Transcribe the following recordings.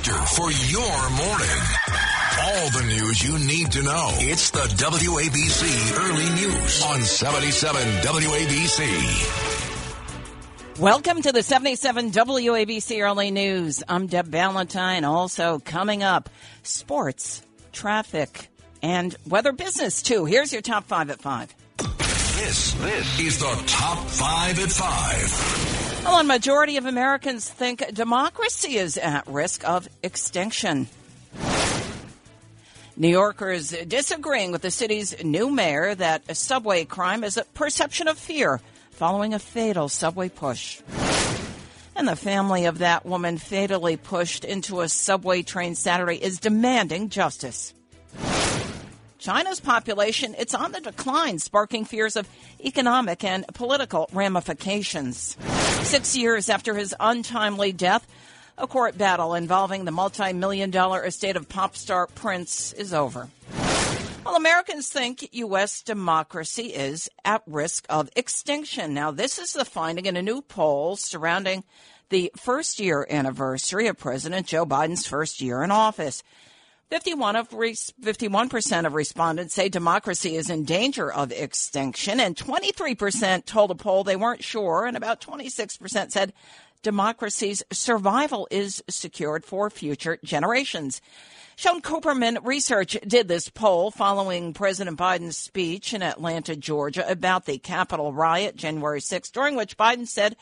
booster for your morning. All the news you need to know. It's the WABC Early News on 77 WABC. Welcome to the 77 WABC Early News. I'm Deb Valentine. Also coming up, sports, traffic, and weather business too. Here's your top five at five. This, this is the top five at five. Well, a majority of Americans think democracy is at risk of extinction. New Yorkers disagreeing with the city's new mayor that subway crime is a perception of fear following a fatal subway push. And the family of that woman fatally pushed into a subway train Saturday is demanding justice. China's population, it's on the decline, sparking fears of economic and political ramifications. Six years after his untimely death, a court battle involving the multi-million dollar estate of pop star Prince is over. Well, Americans think U.S. democracy is at risk of extinction. Now, this is the finding in a new poll surrounding the first year anniversary of President Joe Biden's first year in office. 51 of 51% of respondents say democracy is in danger of extinction and 23% told a poll they weren't sure and about 26% said democracy's survival is secured for future generations. Schoen Cooperman Research did this poll following President Biden's speech in Atlanta, Georgia about the Capitol riot January 6, during which Biden said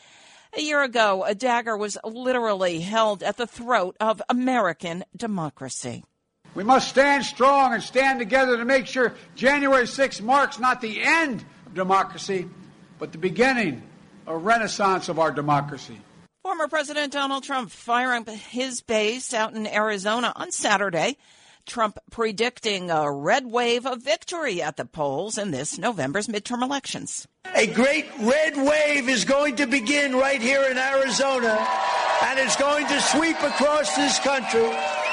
a year ago a dagger was literally held at the throat of American democracy. We must stand strong and stand together to make sure January 6 marks not the end of democracy, but the beginning, a renaissance of our democracy. Former President Donald Trump firing his base out in Arizona on Saturday. Trump predicting a red wave of victory at the polls in this November's midterm elections. A great red wave is going to begin right here in Arizona, and it's going to sweep across this country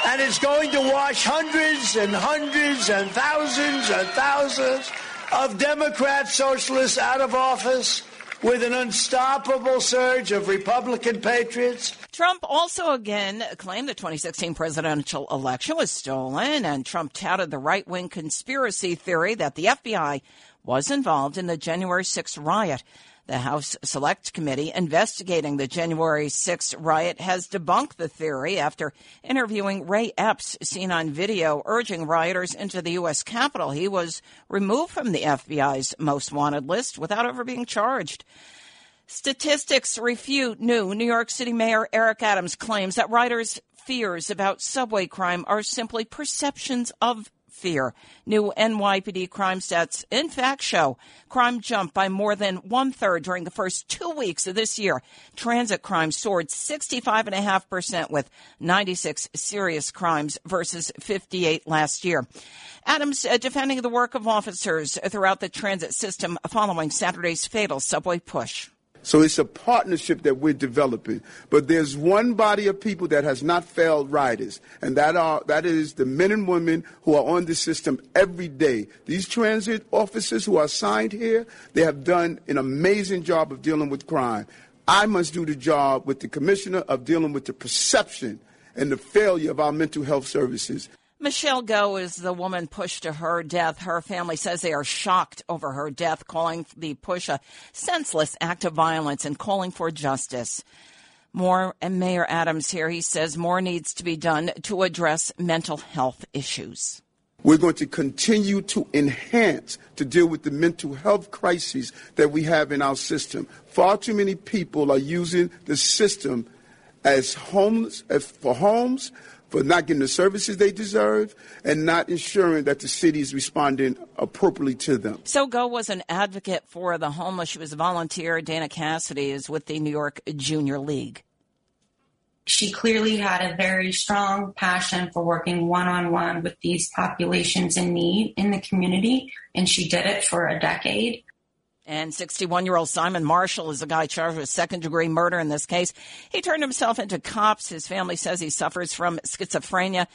and it's going to wash hundreds and hundreds and thousands and thousands of Democrat socialists out of office with an unstoppable surge of Republican patriots. Trump also again claimed the 2016 presidential election was stolen, and Trump touted the right wing conspiracy theory that the FBI was involved in the January 6 riot. The House Select Committee investigating the January 6 riot has debunked the theory after interviewing Ray Epps, seen on video urging rioters into the U.S. Capitol. He was removed from the FBI's most wanted list without ever being charged. Statistics refute new New York City Mayor Eric Adams claims that rioters' fears about subway crime are simply perceptions of fear. New NYPD crime stats, in fact, show crime jumped by more than one third during the first two weeks of this year. Transit crime soared 65.5% with 96 serious crimes versus 58 last year. Adams uh, defending the work of officers throughout the transit system following Saturday's fatal subway push. So it's a partnership that we're developing. But there's one body of people that has not failed riders, and that are that is the men and women who are on the system every day. These transit officers who are assigned here, they have done an amazing job of dealing with crime. I must do the job with the commissioner of dealing with the perception and the failure of our mental health services. Michelle Go is the woman pushed to her death. Her family says they are shocked over her death, calling the push a senseless act of violence and calling for justice. More and Mayor Adams here, he says more needs to be done to address mental health issues. We're going to continue to enhance to deal with the mental health crises that we have in our system. Far too many people are using the system as homes as for homes for not getting the services they deserve and not ensuring that the city is responding appropriately to them. So Go was an advocate for the homeless. She was a volunteer. Dana Cassidy is with the New York Junior League. She clearly had a very strong passion for working one on one with these populations in need in the community, and she did it for a decade. And 61 year old Simon Marshall is the guy charged with second degree murder in this case. He turned himself into cops. His family says he suffers from schizophrenia.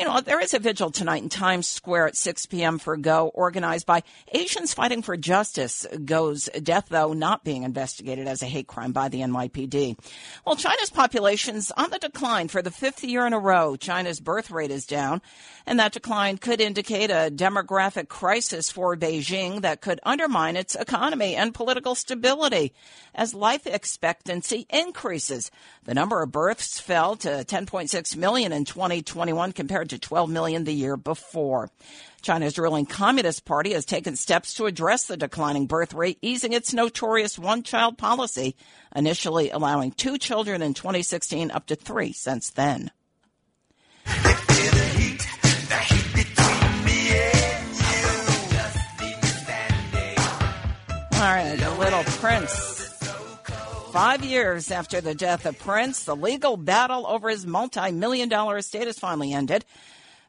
Meanwhile, there is a vigil tonight in Times Square at 6 p.m. for Go, organized by Asians Fighting for Justice. Go's death, though, not being investigated as a hate crime by the NYPD. Well, China's population's on the decline for the fifth year in a row. China's birth rate is down, and that decline could indicate a demographic crisis for Beijing that could undermine its economy and political stability as life expectancy increases. The number of births fell to 10.6 million in 2021 compared to 12 million the year before. China's ruling Communist Party has taken steps to address the declining birth rate, easing its notorious one child policy, initially allowing two children in 2016 up to three since then. All right, a little Prince. Five years after the death of Prince, the legal battle over his multi million dollar estate has finally ended.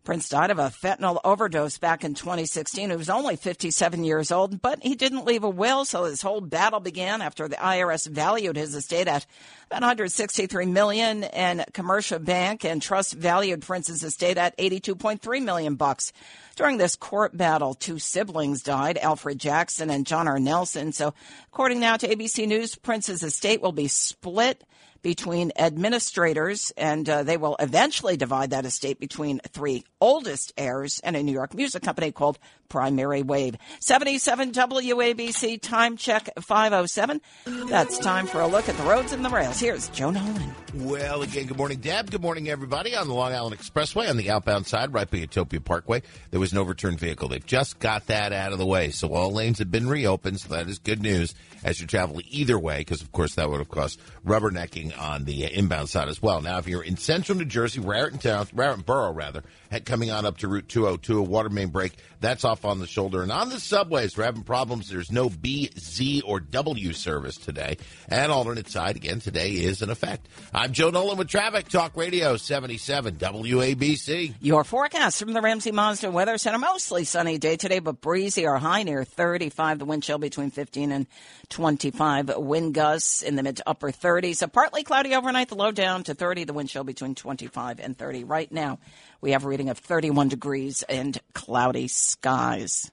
Prince died of a fentanyl overdose back in 2016. He was only 57 years old, but he didn't leave a will, so his whole battle began after the IRS valued his estate at about 163 million, and Comerica Bank and Trust valued Prince's estate at 82.3 million bucks. During this court battle, two siblings died, Alfred Jackson and John R. Nelson. So, according now to ABC News, Prince's estate will be split between administrators, and uh, they will eventually divide that estate between three oldest heirs and a New York music company called Primary Wave. 77 WABC time check 507. That's time for a look at the roads and the rails. Here's Joe Nolan. Well, again, good morning, Deb. Good morning, everybody. On the Long Island Expressway on the outbound side, right by Utopia Parkway, there was an overturned vehicle. They've just got that out of the way. So all lanes have been reopened. So that is good news as you travel either way, because of course that would have caused rubbernecking on the uh, inbound side as well. Now, if you're in central New Jersey, Raritan Town, Raritan Borough rather, coming on up to Route 202, a water main break, that's off on the shoulder. And on the subways, we're having problems. There's no B, Z, or W service today. And alternate side, again, today is in effect. I'm Joe Nolan with Traffic Talk Radio 77 WABC. Your forecast from the Ramsey Mazda Weather Center. Mostly sunny day today, but breezy or high near 35. The wind chill between 15 and 25. Wind gusts in the mid to upper 30s. A partly cloudy overnight. The low down to 30. The wind chill between 25 and 30. Right now, we have a reading of 31 degrees and cloudy skies.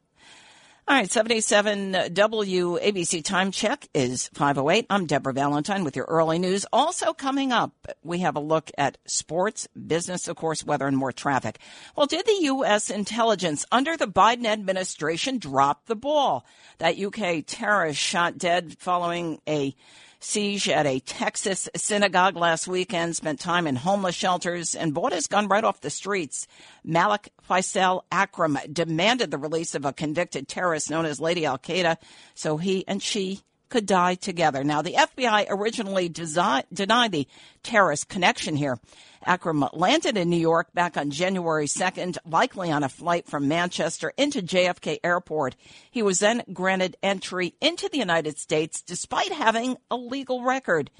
All right, 77 WABC time check is 508. I'm Deborah Valentine with your early news. Also coming up, we have a look at sports, business, of course, weather, and more traffic. Well, did the U.S. intelligence under the Biden administration drop the ball? That UK terrorist shot dead following a siege at a Texas synagogue last weekend, spent time in homeless shelters, and bought his gun right off the streets. Malik Faisal Akram demanded the release of a convicted terrorist known as Lady Al Qaeda so he and she could die together. Now, the FBI originally denied the terrorist connection here. Akram landed in New York back on January 2nd, likely on a flight from Manchester into JFK Airport. He was then granted entry into the United States despite having a legal record.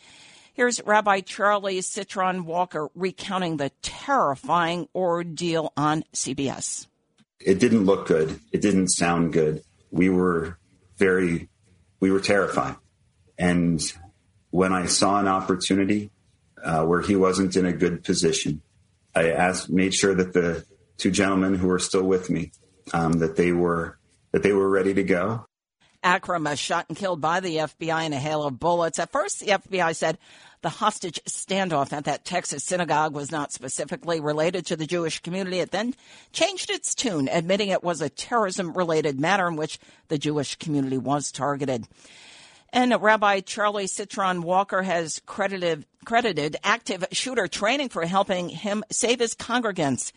Here's Rabbi Charlie Cytron Walker recounting the terrifying ordeal on CBS. It didn't look good. It didn't sound good. We were very, we were terrified. And when I saw an opportunity uh, where he wasn't in a good position. I asked, made sure that the two gentlemen who were still with me, um, that they were that they were ready to go. Akram was shot and killed by the FBI in a hail of bullets. At first, the FBI said the hostage standoff at that Texas synagogue was not specifically related to the Jewish community. It then changed its tune, admitting it was a terrorism related matter in which the Jewish community was targeted. And Rabbi Charlie Cytron Walker has credited, credited active shooter training for helping him save his congregants.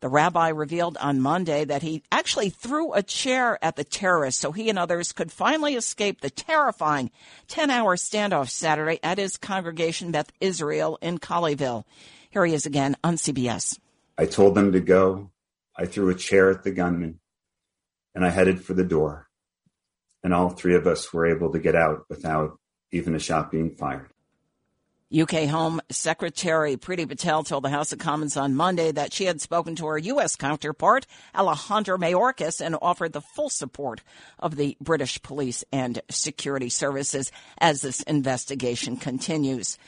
The rabbi revealed on Monday that he actually threw a chair at the terrorists so he and others could finally escape the terrifying 10 hour standoff Saturday at his congregation Beth Israel in Colleyville. Here he is again on CBS. I told them to go. I threw a chair at the gunman and I headed for the door and all three of us were able to get out without even a shot being fired. UK Home Secretary Priti Patel told the House of Commons on Monday that she had spoken to her U.S. counterpart, Alejandro Mayorkas, and offered the full support of the British police and security services as this investigation continues.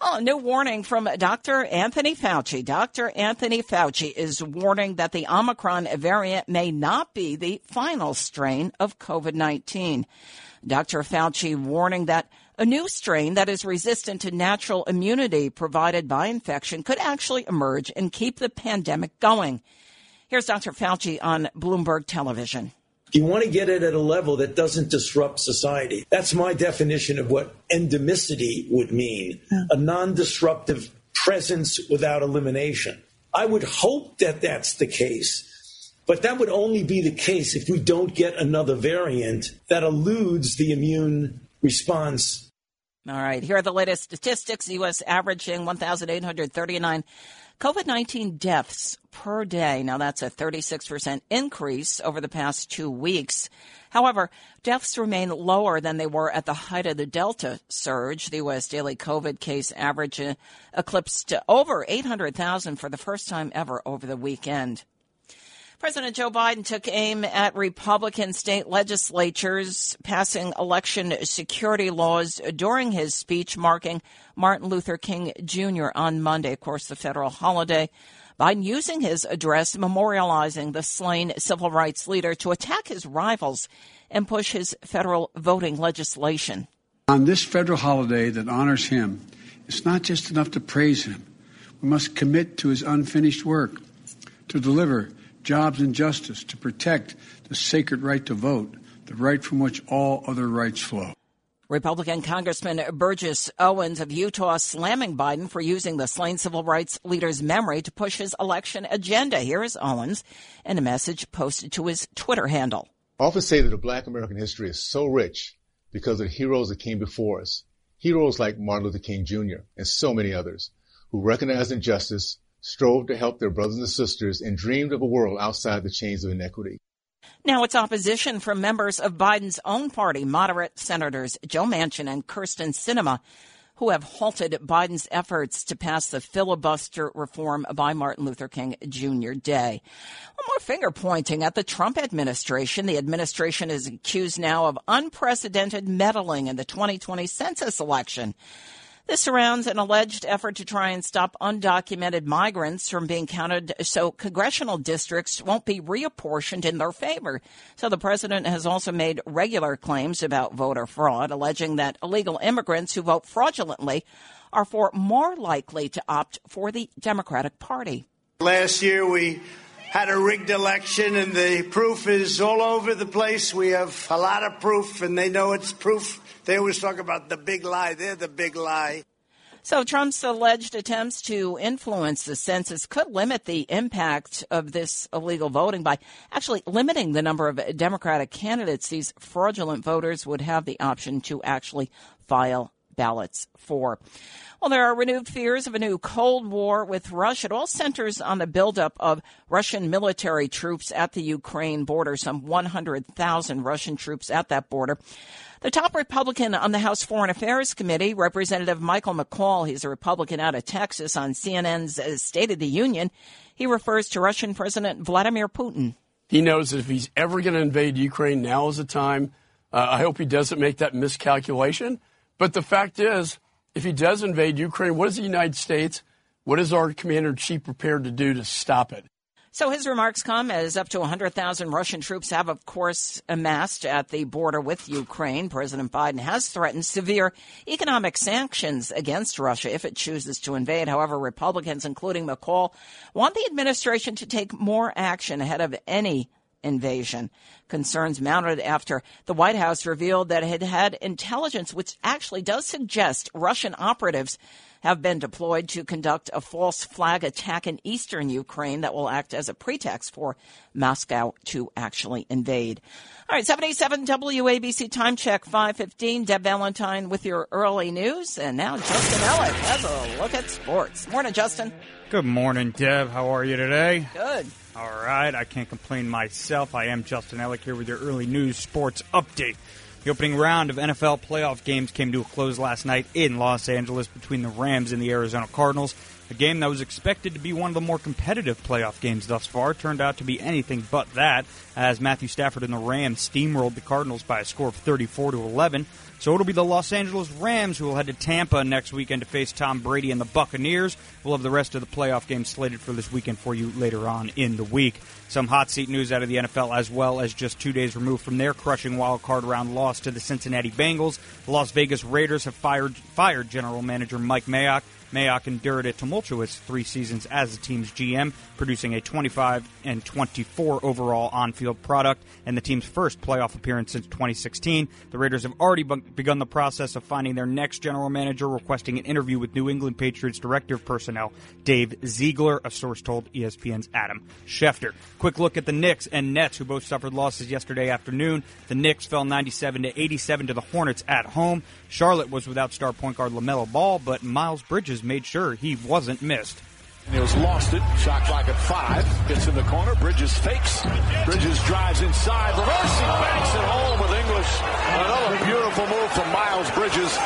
Oh, new warning from Dr. Anthony Fauci. Dr. Anthony Fauci is warning that the Omicron variant may not be the final strain of COVID 19. Dr. Fauci warning that a new strain that is resistant to natural immunity provided by infection could actually emerge and keep the pandemic going. Here's Dr. Fauci on Bloomberg Television. You want to get it at a level that doesn't disrupt society. That's my definition of what endemicity would mean yeah. a non disruptive presence without elimination. I would hope that that's the case, but that would only be the case if we don't get another variant that eludes the immune response all right. Here are the latest statistics. U.S. averaging 1,839 COVID 19 deaths per day. Now, that's a 36% increase over the past two weeks. However, deaths remain lower than they were at the height of the Delta surge. The U.S. daily COVID case average uh, eclipsed over 800,000 for the first time ever over the weekend. President Joe Biden took aim at Republican state legislatures passing election security laws during his speech marking Martin Luther King Jr. on Monday, of course, the federal holiday. Biden using his address memorializing the slain civil rights leader to attack his rivals and push his federal voting legislation. On this federal holiday that honors him, it's not just enough to praise him. We must commit to his unfinished work to deliver jobs and justice, to protect the sacred right to vote, the right from which all other rights flow. Republican Congressman Burgess Owens of Utah slamming Biden for using the slain civil rights leader's memory to push his election agenda. Here is Owens in a message posted to his Twitter handle. I often say that a black American history is so rich because of the heroes that came before us. Heroes like Martin Luther King Jr. and so many others who recognized injustice, strove to help their brothers and sisters, and dreamed of a world outside the chains of inequity. Now it's opposition from members of Biden's own party, moderate senators Joe Manchin and Kyrsten Sinema, who have halted Biden's efforts to pass the filibuster reform by Martin Luther King Jr. Day. One more finger pointing at the Trump administration. The administration is accused now of unprecedented meddling in the 2020 census election. This surrounds an alleged effort to try and stop undocumented migrants from being counted so congressional districts won't be reapportioned in their favor. So the president has also made regular claims about voter fraud, alleging that illegal immigrants who vote fraudulently are for more likely to opt for the Democratic Party. Last year we had a rigged election and the proof is all over the place. We have a lot of proof and they know it's proof they always talk about the big lie. They're the big lie. So Trump's alleged attempts to influence the census could limit the impact of this illegal voting by actually limiting the number of Democratic candidates these fraudulent voters would have the option to actually file ballots for. Well, there are renewed fears of a new Cold War with Russia. It all centers on the buildup of Russian military troops at the Ukraine border, some 100,000 Russian troops at that border. The top Republican on the House Foreign Affairs Committee, Representative Michael McCaul, he's a Republican out of Texas on CNN's uh, State of the Union. He refers to Russian President Vladimir Putin. He knows that if he's ever going to invade Ukraine, now is the time. Uh, I hope he doesn't make that miscalculation. But the fact is, if he does invade Ukraine, what is the United States, what is our commander in chief prepared to do to stop it? So his remarks come as up to 100,000 Russian troops have, of course, amassed at the border with Ukraine. President Biden has threatened severe economic sanctions against Russia if it chooses to invade. However, Republicans, including McCaul, want the administration to take more action ahead of any invasion. Concerns mounted after the White House revealed that it had had intelligence which actually does suggest Russian operatives have been deployed to conduct a false flag attack in eastern Ukraine that will act as a pretext for Moscow to actually invade. All right, 77 WABC time check 515. Deb Valentine with your early news. And now Justin Ellick has a look at sports. Morning, Justin. Good morning, Deb. How are you today? Good. All right, I can't complain myself. I am Justin Ellick here with your early news sports update. The opening round of NFL playoff games came to a close last night in Los Angeles between the Rams and the Arizona Cardinals. A game that was expected to be one of the more competitive playoff games thus far turned out to be anything but that, as Matthew Stafford and the Rams steamrolled the Cardinals by a score of 34 to 11. So it'll be the Los Angeles Rams who will head to Tampa next weekend to face Tom Brady and the Buccaneers. We'll have the rest of the playoff games slated for this weekend for you later on in the week. Some hot seat news out of the NFL as well as just two days removed from their crushing wild card round loss to the Cincinnati Bengals. The Las Vegas Raiders have fired fired general manager Mike Mayock Mayock endured a tumultuous three seasons as the team's GM, producing a 25 and 24 overall on-field product and the team's first playoff appearance since 2016. The Raiders have already begun the process of finding their next general manager, requesting an interview with New England Patriots Director of Personnel Dave Ziegler, a source told ESPN's Adam Schefter. Quick look at the Knicks and Nets, who both suffered losses yesterday afternoon. The Knicks fell 97 to 87 to the Hornets at home. Charlotte was without star point guard LaMelo Ball, but Miles Bridges made sure he wasn't missed. Was lost it. Shot clock at five. Gets in the corner. Bridges fakes. Bridges drives inside. Reversing. Banks it home with English. Another beautiful move from Miles Bridges.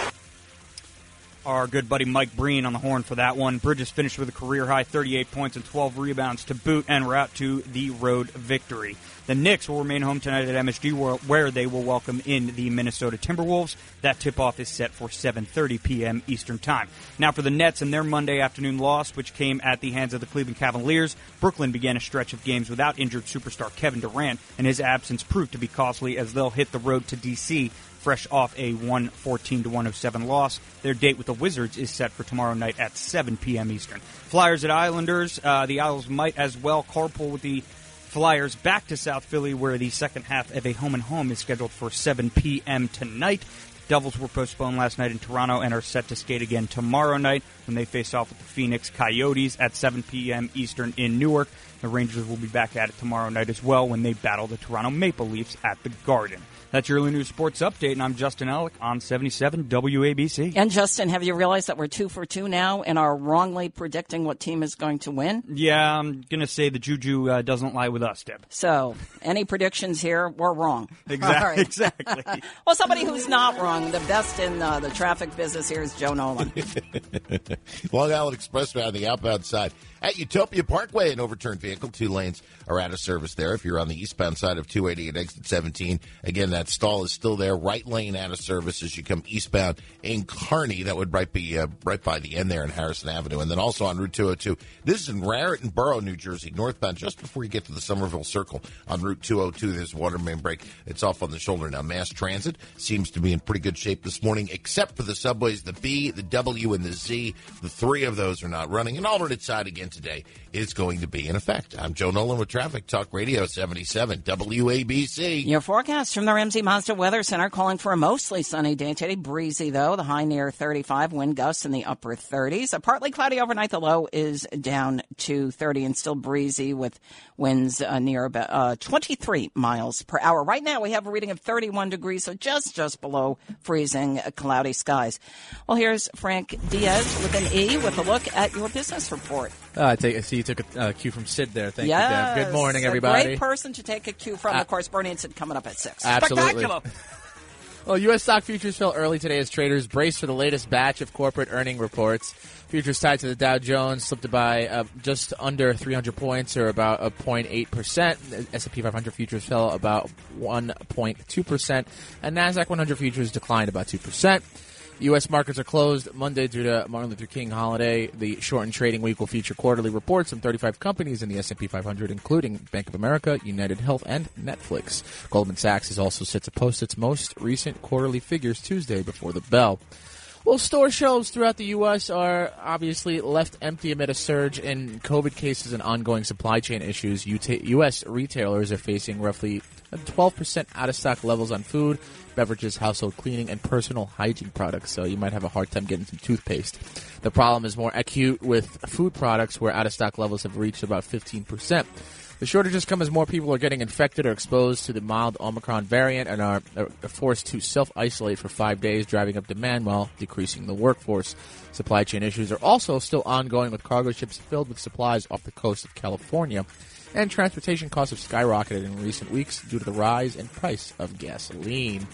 Our good buddy Mike Breen on the horn for that one. Bridges finished with a career high 38 points and 12 rebounds to boot and we're out to the road victory. The Knicks will remain home tonight at MSG where they will welcome in the Minnesota Timberwolves. That tip-off is set for 7:30 p.m. Eastern Time. Now for the Nets and their Monday afternoon loss, which came at the hands of the Cleveland Cavaliers, Brooklyn began a stretch of games without injured superstar Kevin Durant, and his absence proved to be costly as they'll hit the road to DC fresh off a 114 to 107 loss. Their date with the Wizards is set for tomorrow night at 7 p.m. Eastern. Flyers at Islanders. Uh, the Isles might as well carpool with the Flyers back to South Philly, where the second half of a home and home is scheduled for 7 p.m. tonight. Devils were postponed last night in Toronto and are set to skate again tomorrow night when they face off with the Phoenix Coyotes at 7 p.m. Eastern in Newark. The Rangers will be back at it tomorrow night as well when they battle the Toronto Maple Leafs at the Garden. That's your early news sports update, and I'm Justin Ellick on 77 WABC. And Justin, have you realized that we're two for two now and are wrongly predicting what team is going to win? Yeah, I'm going to say the juju uh, doesn't lie with us, Deb. So, any predictions here? We're wrong. Exactly. Right. Exactly. well, somebody who's not wrong, the best in uh, the traffic business here is Joe Nolan. Long Island Expressway on the outbound side. At Utopia Parkway, an overturned vehicle, two lanes are out of service there. If you're on the eastbound side of 280 at exit 17, again, that stall is still there. Right lane out of service as you come eastbound in Kearny. That would right be uh, right by the end there in Harrison Avenue. And then also on Route 202. This is in Raritan Borough, New Jersey, northbound, just before you get to the Somerville Circle on Route 202. There's a water main break. It's off on the shoulder now. Mass transit seems to be in pretty good shape this morning, except for the subways, the B, the W, and the Z. The three of those are not running. An alternate side again today is going to be in effect. I'm Joe Nolan with Traffic Talk Radio 77 WABC. Your forecast from the Ramsey Mazda Weather Center calling for a mostly sunny day today. Breezy though, the high near 35, wind gusts in the upper 30s. A partly cloudy overnight. The low is down to 30 and still breezy with winds uh, near about uh, 23 miles per hour. Right now we have a reading of 31 degrees, so just just below freezing, uh, cloudy skies. Well, here's Frank Diaz with an E with a look at your business report. Uh, I, take, I see you took a uh, cue from Sid there. Thank yes, you, Deb. Good morning, everybody. great person to take a cue from. Uh, of course, Bernie and Sid coming up at 6. Absolutely. Well, U.S. stock futures fell early today as traders braced for the latest batch of corporate earning reports. Futures tied to the Dow Jones slipped by uh, just under 300 points, or about a 0.8 percent. S&P 500 futures fell about 1.2 percent, and Nasdaq 100 futures declined about 2 percent. U.S. markets are closed Monday due to Martin Luther King holiday. The shortened trading week will feature quarterly reports from 35 companies in the S&P 500, including Bank of America, United Health, and Netflix. Goldman Sachs is also set to post its most recent quarterly figures Tuesday before the bell. Well, store shelves throughout the U.S. are obviously left empty amid a surge in COVID cases and ongoing supply chain issues. U.S. retailers are facing roughly 12% out of stock levels on food, beverages, household cleaning, and personal hygiene products. So you might have a hard time getting some toothpaste. The problem is more acute with food products where out of stock levels have reached about 15%. The shortages come as more people are getting infected or exposed to the mild Omicron variant and are, forced to self isolate for five days, driving up demand while decreasing the workforce. Supply chain issues are also still ongoing with cargo ships filled with supplies off the coast of California and transportation costs have skyrocketed in recent weeks due to the rise in price of gasoline.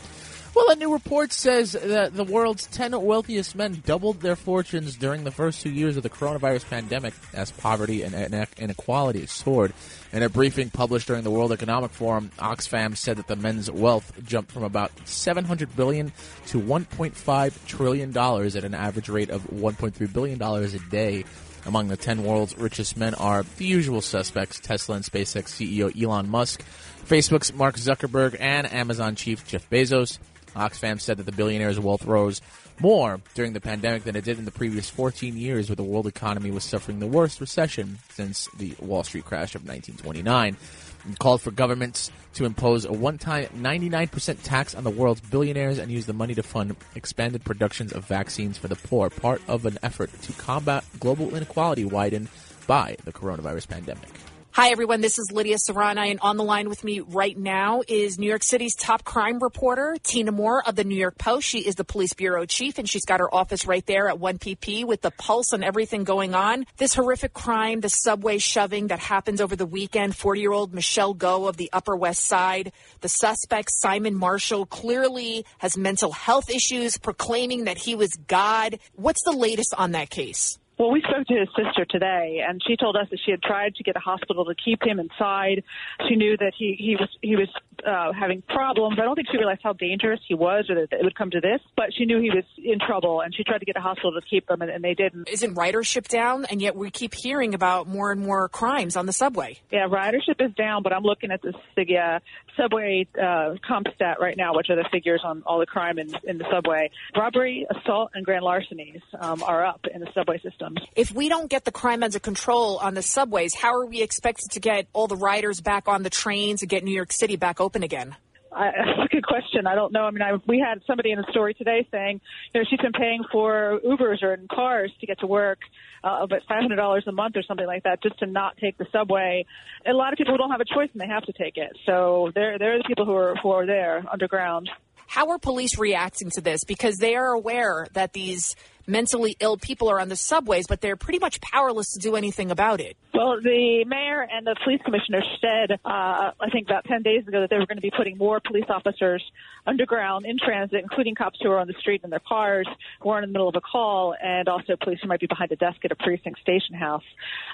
Well, a new report says that the world's 10 wealthiest men doubled their fortunes during the first two years of the coronavirus pandemic as poverty and inequality soared. In a briefing published during the World Economic Forum, Oxfam said that the men's wealth jumped from about 700 billion to 1.5 trillion dollars at an average rate of 1.3 billion dollars a day. Among the 10 world's richest men are the usual suspects Tesla and SpaceX CEO Elon Musk, Facebook's Mark Zuckerberg, and Amazon chief Jeff Bezos. Oxfam said that the billionaire's wealth rose more during the pandemic than it did in the previous 14 years, where the world economy was suffering the worst recession since the Wall Street crash of 1929. And called for governments to impose a one-time 99% tax on the world's billionaires and use the money to fund expanded productions of vaccines for the poor, part of an effort to combat global inequality widened by the coronavirus pandemic. Hi, everyone. This is Lydia Serrana, and on the line with me right now is New York City's top crime reporter, Tina Moore of the New York Post. She is the police bureau chief, and she's got her office right there at 1PP with the pulse on everything going on. This horrific crime, the subway shoving that happens over the weekend, 40 year old Michelle Go of the Upper West Side. The suspect, Simon Marshall, clearly has mental health issues, proclaiming that he was God. What's the latest on that case? Well, we spoke to his sister today, and she told us that she had tried to get a hospital to keep him inside. She knew that he he was he was uh, having problems. I don't think she realized how dangerous he was, or that it would come to this. But she knew he was in trouble, and she tried to get a hospital to keep him, and, and they didn't. Isn't ridership down? And yet we keep hearing about more and more crimes on the subway. Yeah, ridership is down, but I'm looking at this the uh, subway uh, comp stat right now, which are the figures on all the crime in, in the subway. Robbery, assault, and grand larcenies um, are up in the subway system. If we don't get the crime under control on the subways, how are we expected to get all the riders back on the trains and get New York City back open again? I, that's a good question. I don't know. I mean, I, we had somebody in the story today saying, you know, she's been paying for Ubers or in cars to get to work, uh, but $500 a month or something like that just to not take the subway. A lot of people don't have a choice and they have to take it. So they're, they're the people who are, who are there underground. How are police reacting to this? Because they are aware that these mentally ill people are on the subways, but they're pretty much powerless to do anything about it. Well, the mayor and the police commissioner said, uh, I think about 10 days ago, that they were going to be putting more police officers underground in transit, including cops who are on the street in their cars, who are in the middle of a call, and also police who might be behind a desk at a precinct station house.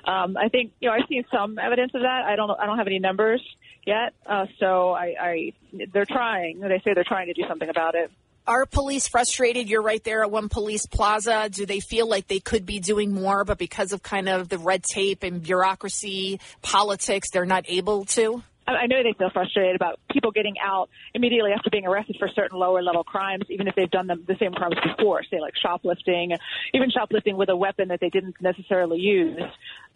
Um, I think, you know, I've seen some evidence of that. I don't, I don't have any numbers yet, uh, so I, I, they're trying. They say they're trying to do something about it. Are police frustrated? You're right there at one police plaza. Do they feel like they could be doing more, but because of kind of the red tape and bureaucracy, politics, they're not able to? I know they feel frustrated about people getting out immediately after being arrested for certain lower level crimes, even if they've done them, the same crimes before, say like shoplifting, even shoplifting with a weapon that they didn't necessarily use.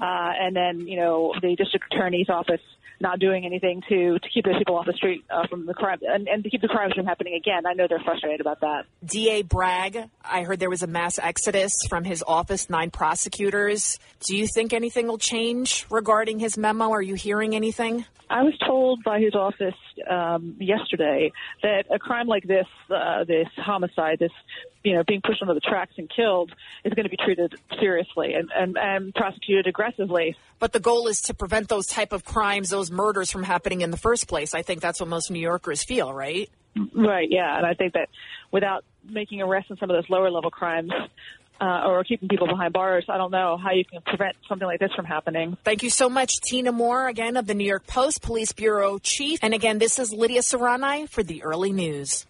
Uh, and then, you know, the district attorney's office not doing anything to, to keep those people off the street uh, from the crime and, and to keep the crimes from happening again. I know they're frustrated about that. DA Bragg, I heard there was a mass exodus from his office, nine prosecutors. Do you think anything will change regarding his memo? Are you hearing anything? I was told by his office um, yesterday that a crime like this, uh, this homicide, this you know being pushed onto the tracks and killed, is going to be treated seriously and, and, and prosecuted aggressively. But the goal is to prevent those type of crimes, those murders from happening in the first place. I think that's what most New Yorkers feel, right? Right. Yeah, and I think that without making arrests in some of those lower level crimes, uh, or keeping people behind bars. I don't know how you can prevent something like this from happening. Thank you so much, Tina Moore, again of the New York Post Police Bureau Chief. And again, this is Lydia Serrani for the Early News.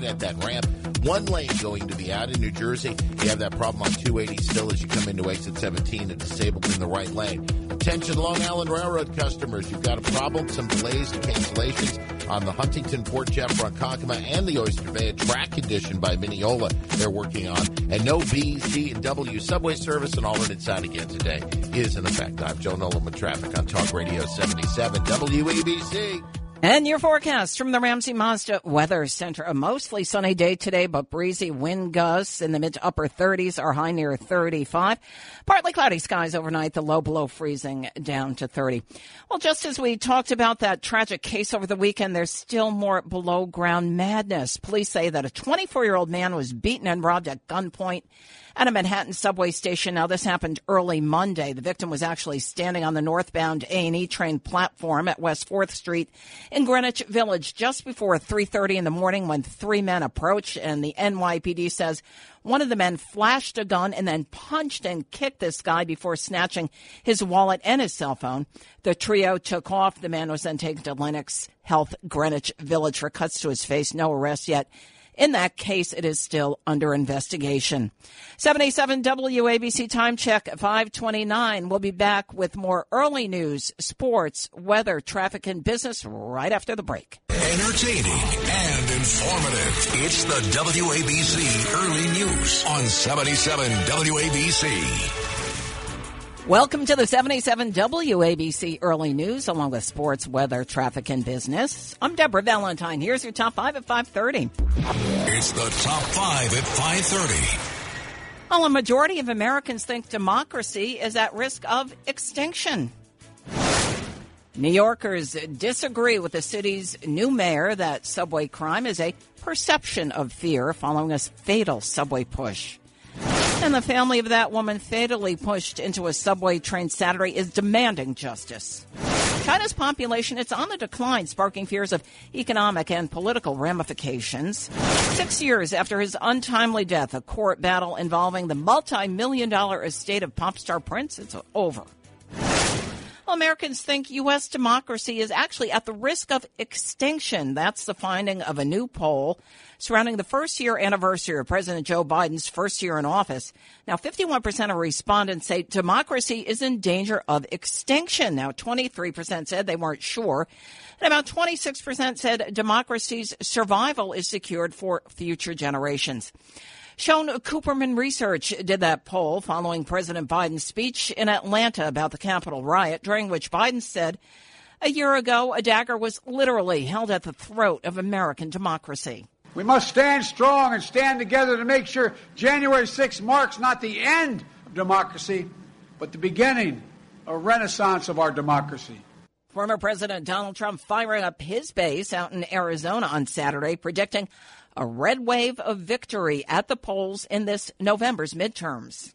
Right at that ramp. One lane going to be out in New Jersey. You have that problem on 280 still as you come into exit 17 and disabled in the right lane. Attention, Long Island Railroad customers. You've got a problem, some delays and cancellations on the Huntington, Port Jeff, Ronkonkoma, and the Oyster Bay. A track condition by Mineola they're working on. And no B, C, and W subway service and alternate side again today is in effect. I'm Joe Nolan with traffic on Talk Radio 77 WABC. And your forecast from the Ramsey Mazda Weather Center. A mostly sunny day today, but breezy wind gusts in the mid to upper 30s, our high near 35. Partly cloudy skies overnight, the low below freezing down to 30. Well, just as we talked about that tragic case over the weekend, there's still more below ground madness. Police say that a 24 year old man was beaten and robbed at gunpoint at a Manhattan subway station. Now, this happened early Monday. The victim was actually standing on the northbound A&E train platform at West 4th Street in Greenwich Village just before 3.30 in the morning when three men approached, and the NYPD says one of the men flashed a gun and then punched and kicked this guy before snatching his wallet and his cell phone. The trio took off. The man was then taken to Lenox Health Greenwich Village for cuts to his face. No arrest yet. In that case, it is still under investigation. 77 WABC time check 529. We'll be back with more early news, sports, weather, traffic, and business right after the break. Entertaining and informative. It's the WABC Early News on 77 WABC. Welcome to the 77 WABC Early News, along with sports, weather, traffic, and business. I'm Deborah Valentine. Here's your top five at 530. It's the top five at 530. Well, a majority of Americans think democracy is at risk of extinction. New Yorkers disagree with the city's new mayor that subway crime is a perception of fear following a fatal subway push. And the family of that woman fatally pushed into a subway train Saturday is demanding justice. China's population is on the decline, sparking fears of economic and political ramifications. Six years after his untimely death, a court battle involving the multi-million dollar estate of pop star Prince is over. Well, Americans think U.S. democracy is actually at the risk of extinction. That's the finding of a new poll surrounding the first year anniversary of President Joe Biden's first year in office. Now, 51% of respondents say democracy is in danger of extinction. Now, 23% said they weren't sure. And about 26% said democracy's survival is secured for future generations. Schoen Cooperman Research did that poll following President Biden's speech in Atlanta about the Capitol riot, during which Biden said a year ago a dagger was literally held at the throat of American democracy. We must stand strong and stand together to make sure January 6 marks not the end of democracy, but the beginning, a renaissance of our democracy. Former President Donald Trump firing up his base out in Arizona on Saturday, predicting a red wave of victory at the polls in this November's midterms.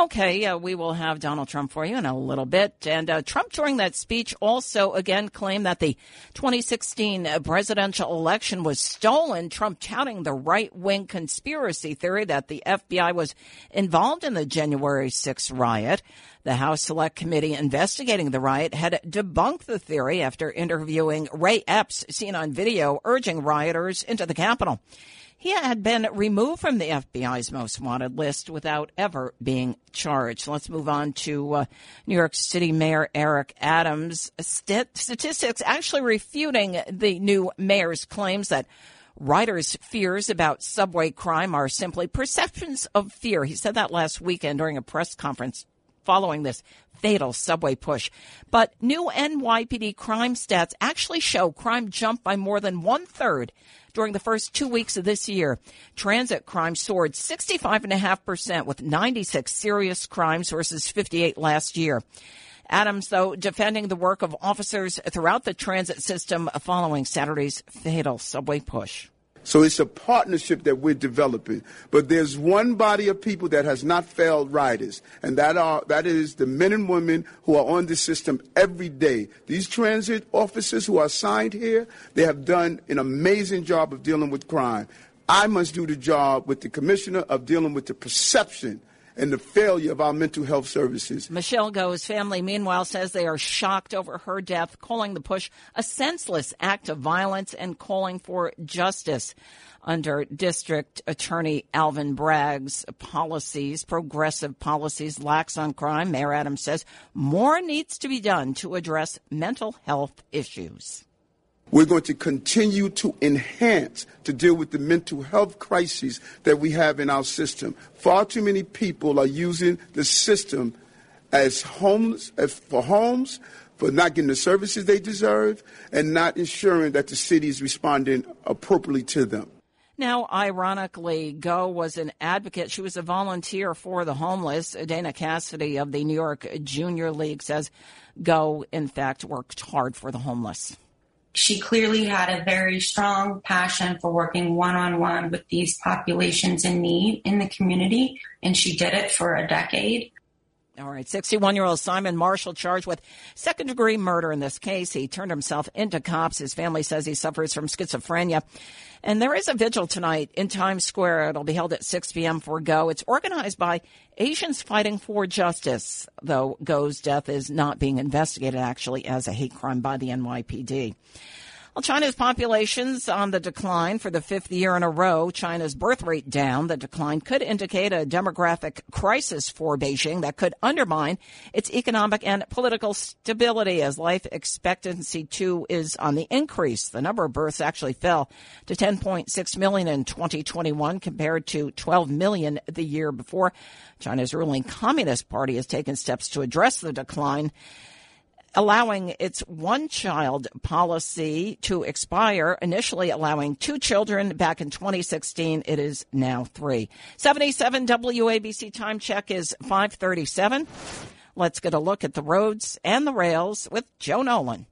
Okay, uh, we will have Donald Trump for you in a little bit. And uh, Trump, during that speech, also again claimed that the 2016 presidential election was stolen. Trump touting the right wing conspiracy theory that the FBI was involved in the January 6th riot. The House Select Committee investigating the riot had debunked the theory after interviewing Ray Epps, seen on video urging rioters into the Capitol. He had been removed from the FBI's most wanted list without ever being charged. Let's move on to uh, New York City Mayor Eric Adams. St- statistics actually refuting the new mayor's claims that Riders' fears about subway crime are simply perceptions of fear. He said that last weekend during a press conference following this fatal subway push. But new NYPD crime stats actually show crime jumped by more than one third during the first two weeks of this year. Transit crime soared 65.5% with 96 serious crimes versus 58 last year. Adams, though, defending the work of officers throughout the transit system following Saturday's fatal subway push. So it's a partnership that we're developing. But there's one body of people that has not failed riders, and that are that is the men and women who are on the system every day. These transit officers who are assigned here, they have done an amazing job of dealing with crime. I must do the job with the commissioner of dealing with the perception and the failure of our mental health services. Michelle Go's family, meanwhile, says they are shocked over her death, calling the push a senseless act of violence and calling for justice. Under District Attorney Alvin Bragg's policies, progressive policies, lax on crime, Mayor Adams says more needs to be done to address mental health issues. We're going to continue to enhance to deal with the mental health crises that we have in our system. Far too many people are using the system as homes, as for homes, for not getting the services they deserve and not ensuring that the city is responding appropriately to them. Now, ironically, Go was an advocate. She was a volunteer for the homeless. Dana Cassidy of the New York Junior League says Go, in fact, worked hard for the homeless. She clearly had a very strong passion for working one on one with these populations in need in the community, and she did it for a decade. All right, 61 year old Simon Marshall charged with second degree murder in this case. He turned himself into cops. His family says he suffers from schizophrenia. And there is a vigil tonight in Times Square. It'll be held at 6 p.m. for Go. It's organized by Asians Fighting for Justice, though Go's death is not being investigated actually as a hate crime by the NYPD. Well, China's population's on the decline for the fifth year in a row. China's birth rate down. The decline could indicate a demographic crisis for Beijing that could undermine its economic and political stability as life expectancy too is on the increase. The number of births actually fell to 10.6 million in 2021 compared to 12 million the year before. China's ruling Communist Party has taken steps to address the decline allowing its one child policy to expire, initially allowing two children back in 2016. It is now three. 77 WABC time check is 537. Let's get a look at the roads and the rails with Joe Nolan.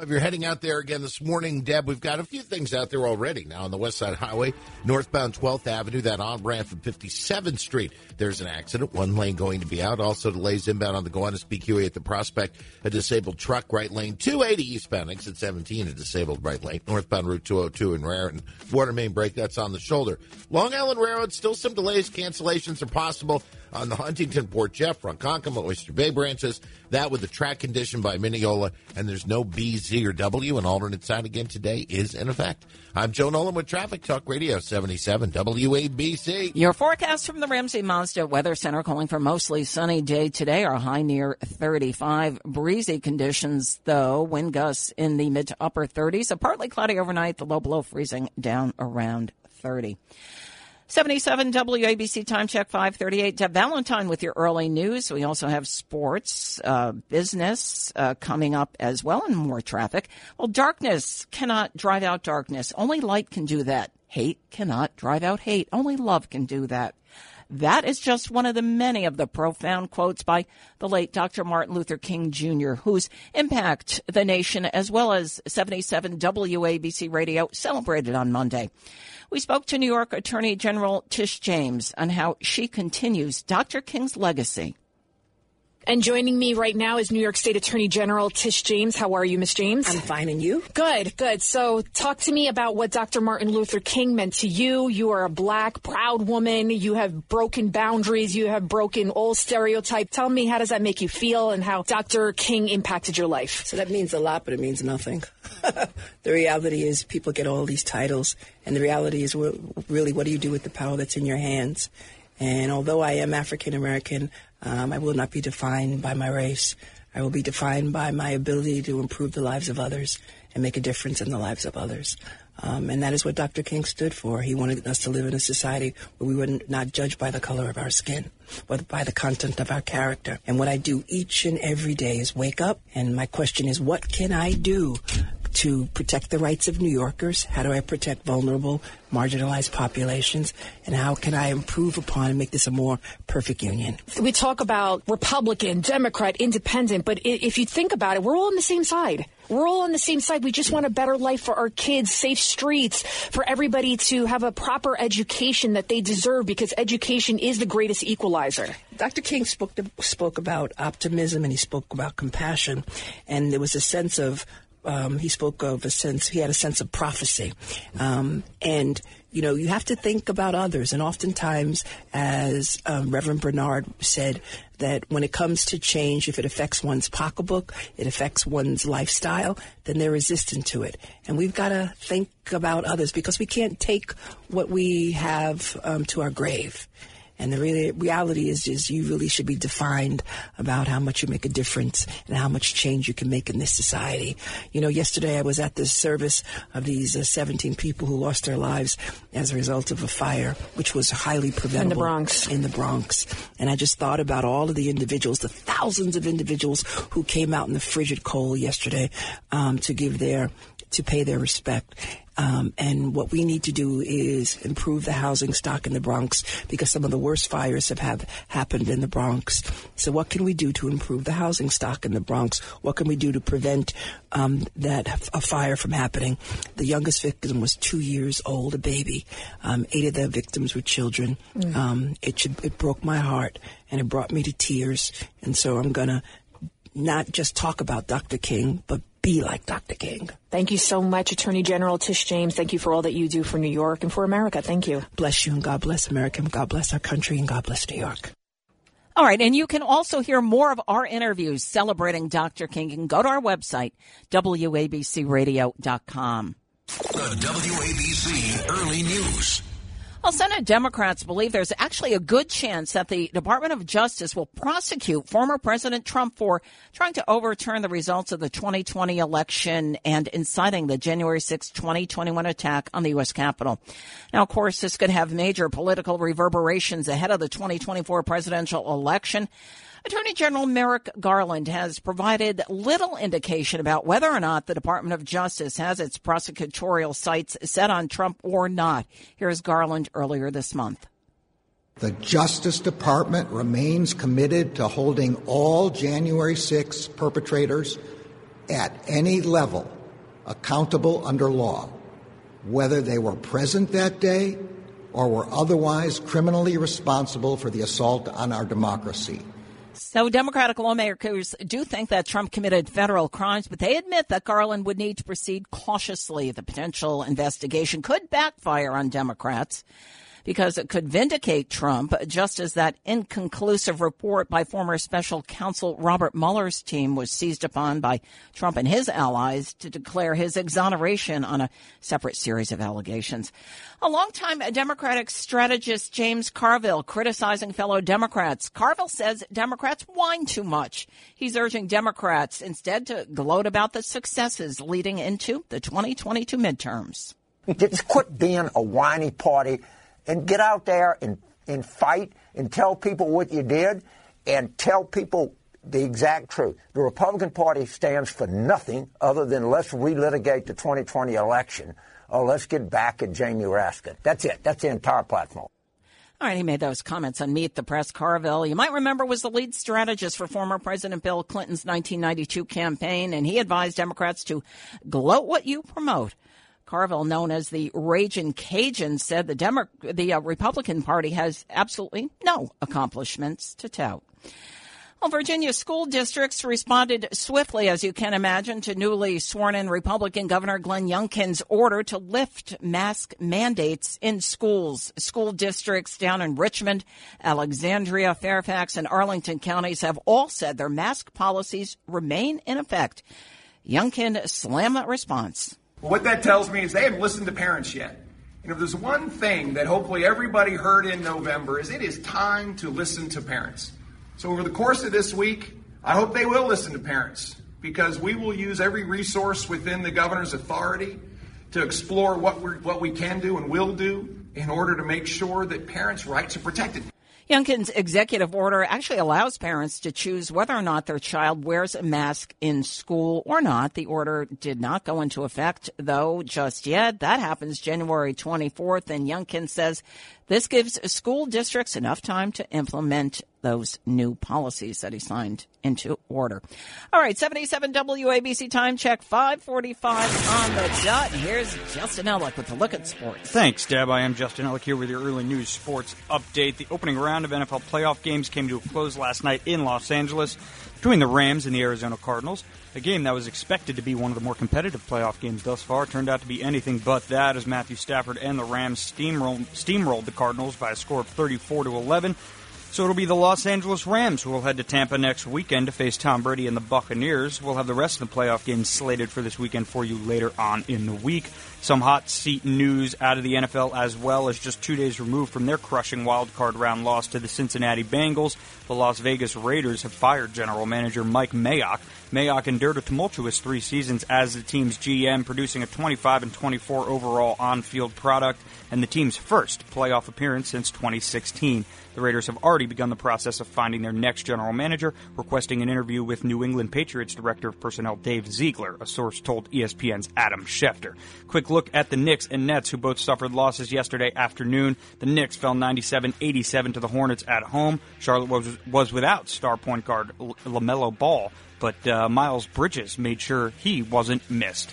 If you're heading out there again this morning, Deb, we've got a few things out there already. Now on the West Side Highway, northbound 12th Avenue, that on ramp from 57th Street, there's an accident. One lane going to be out. Also delays inbound on the Gowanus BQE at the Prospect. A disabled truck, right lane 280 eastbound, exit 17, a disabled right lane. Northbound Route 202 in Raritan. Water main break, that's on the shoulder. Long Island Railroad, still some delays. Cancellations are possible on the Huntington Port Jeff, Ronkonkoma, Oyster Bay branches. That with the track condition by Mineola, and there's no B, Z, or W. An alternate sign again today is in effect. I'm Joe Nolan with Traffic Talk Radio 77 WABC. Your forecast from the Ramsey Mazda Weather Center calling for mostly sunny day today. Our high near 35. Breezy conditions though. Wind gusts in the mid to upper 30s. A partly cloudy overnight. The low below freezing down around 30. 77 WABC time check 538. Deb Valentine with your early news. We also have sports, uh, business uh, coming up as well, and more traffic. Well, darkness cannot drive out darkness. Only light can do that. Hate cannot drive out hate. Only love can do that. That is just one of the many of the profound quotes by the late Dr. Martin Luther King Jr., whose impact the nation as well as 77 WABC radio celebrated on Monday. We spoke to New York Attorney General Tish James on how she continues Dr. King's legacy. And joining me right now is New York State Attorney General Tish James. How are you, Miss James? I'm fine, and you? Good, good. So, talk to me about what Dr. Martin Luther King meant to you. You are a black, proud woman. You have broken boundaries. You have broken all stereotype. Tell me, how does that make you feel, and how Dr. King impacted your life? So that means a lot, but it means nothing. the reality is, people get all these titles, and the reality is, really, what do you do with the power that's in your hands? And although I am African American, um, I will not be defined by my race. I will be defined by my ability to improve the lives of others and make a difference in the lives of others. Um, and that is what Dr. King stood for. He wanted us to live in a society where we were not judged by the color of our skin, but by the content of our character. And what I do each and every day is wake up, and my question is, what can I do to protect the rights of New Yorkers? How do I protect vulnerable, marginalized populations? And how can I improve upon and make this a more perfect union? We talk about Republican, Democrat, Independent, but if you think about it, we're all on the same side. We're all on the same side. We just want a better life for our kids, safe streets, for everybody to have a proper education that they deserve because education is the greatest equalizer. Dr. King spoke, to, spoke about optimism and he spoke about compassion. And there was a sense of um, he spoke of a sense, he had a sense of prophecy. Um, and, you know, you have to think about others. And oftentimes, as um, Reverend Bernard said, that when it comes to change, if it affects one's pocketbook, it affects one's lifestyle, then they're resistant to it. And we've got to think about others because we can't take what we have um, to our grave. And the really, reality is, is you really should be defined about how much you make a difference and how much change you can make in this society. You know, yesterday I was at the service of these uh, 17 people who lost their lives as a result of a fire, which was highly preventable. In the Bronx. In the Bronx. And I just thought about all of the individuals, the thousands of individuals who came out in the frigid cold yesterday um, to give their, to pay their respect. Um, and what we need to do is improve the housing stock in the Bronx because some of the worst fires have, have happened in the Bronx. So, what can we do to improve the housing stock in the Bronx? What can we do to prevent um, that a fire from happening? The youngest victim was two years old, a baby. Um, eight of the victims were children. Mm. Um, it should, it broke my heart and it brought me to tears. And so, I'm gonna not just talk about Dr. King, but be like Dr. King. Thank you so much, Attorney General Tish James. Thank you for all that you do for New York and for America. Thank you. Bless you and God bless America and God bless our country and God bless New York. All right, and you can also hear more of our interviews celebrating Dr. King. You can go to our website, WABCRadio.com. The WABC Early News. Well, Senate Democrats believe there's actually a good chance that the Department of Justice will prosecute former President Trump for trying to overturn the results of the 2020 election and inciting the January 6, 2021 attack on the U.S. Capitol. Now, of course, this could have major political reverberations ahead of the 2024 presidential election. Attorney General Merrick Garland has provided little indication about whether or not the Department of Justice has its prosecutorial sights set on Trump or not. Here's Garland earlier this month. The Justice Department remains committed to holding all January 6 perpetrators at any level accountable under law, whether they were present that day or were otherwise criminally responsible for the assault on our democracy. So Democratic lawmakers do think that Trump committed federal crimes, but they admit that Garland would need to proceed cautiously. The potential investigation could backfire on Democrats because it could vindicate Trump, just as that inconclusive report by former special counsel Robert Mueller's team was seized upon by Trump and his allies to declare his exoneration on a separate series of allegations. A longtime Democratic strategist James Carville criticizing fellow Democrats. Carville says Democrats whine too much. He's urging Democrats instead to gloat about the successes leading into the 2022 midterms. Just quit being a whiny party and get out there and, and fight and tell people what you did and tell people the exact truth. The Republican Party stands for nothing other than let's relitigate the 2020 election or let's get back at Jamie Raskin. That's it. That's the entire platform. All right, he made those comments on Meet the Press. Carville, you might remember, was the lead strategist for former President Bill Clinton's 1992 campaign, and he advised Democrats to gloat what you promote. Carville, known as the Raging Cajun, said the Demo- the uh, Republican Party has absolutely no accomplishments to tout. Well, Virginia school districts responded swiftly, as you can imagine, to newly sworn in Republican Governor Glenn Youngkin's order to lift mask mandates in schools. School districts down in Richmond, Alexandria, Fairfax, and Arlington counties have all said their mask policies remain in effect. Youngkin slammed that response. Well, what that tells me is they haven't listened to parents yet. And if there's one thing that hopefully everybody heard in November is it is time to listen to parents. So over the course of this week, I hope they will listen to parents because we will use every resource within the governor's authority to explore what we what we can do and will do in order to make sure that parents' rights are protected. Youngkin's executive order actually allows parents to choose whether or not their child wears a mask in school or not. The order did not go into effect, though, just yet. That happens January 24th, and Youngkin says this gives school districts enough time to implement those new policies that he signed into order. All right, 77 WABC time check, 545 on the dot. Here's Justin Ellick with a look at sports. Thanks, Deb. I am Justin Ellick here with your early news sports update. The opening round of NFL playoff games came to a close last night in Los Angeles between the Rams and the Arizona Cardinals. A game that was expected to be one of the more competitive playoff games thus far turned out to be anything but that as Matthew Stafford and the Rams steamrolled, steamrolled the Cardinals by a score of 34 to 11. So it'll be the Los Angeles Rams who will head to Tampa next weekend to face Tom Brady and the Buccaneers. We'll have the rest of the playoff games slated for this weekend for you later on in the week. Some hot seat news out of the NFL as well as just two days removed from their crushing wild card round loss to the Cincinnati Bengals. The Las Vegas Raiders have fired general manager Mike Mayock. Mayock endured a tumultuous three seasons as the team's GM, producing a 25 and 24 overall on-field product and the team's first playoff appearance since 2016. The Raiders have already begun the process of finding their next general manager, requesting an interview with New England Patriots Director of Personnel Dave Ziegler, a source told ESPN's Adam Schefter. Quick look at the Knicks and Nets, who both suffered losses yesterday afternoon. The Knicks fell 97-87 to the Hornets at home. Charlotte was, was without star point guard LaMelo Ball, but uh, Miles Bridges made sure he wasn't missed.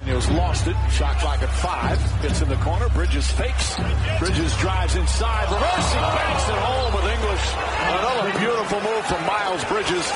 Daniels lost it. Shot clock at five. Gets in the corner. Bridges fakes. Bridges drives inside. Reversing banks it home with English. Another beautiful move from Miles Bridges.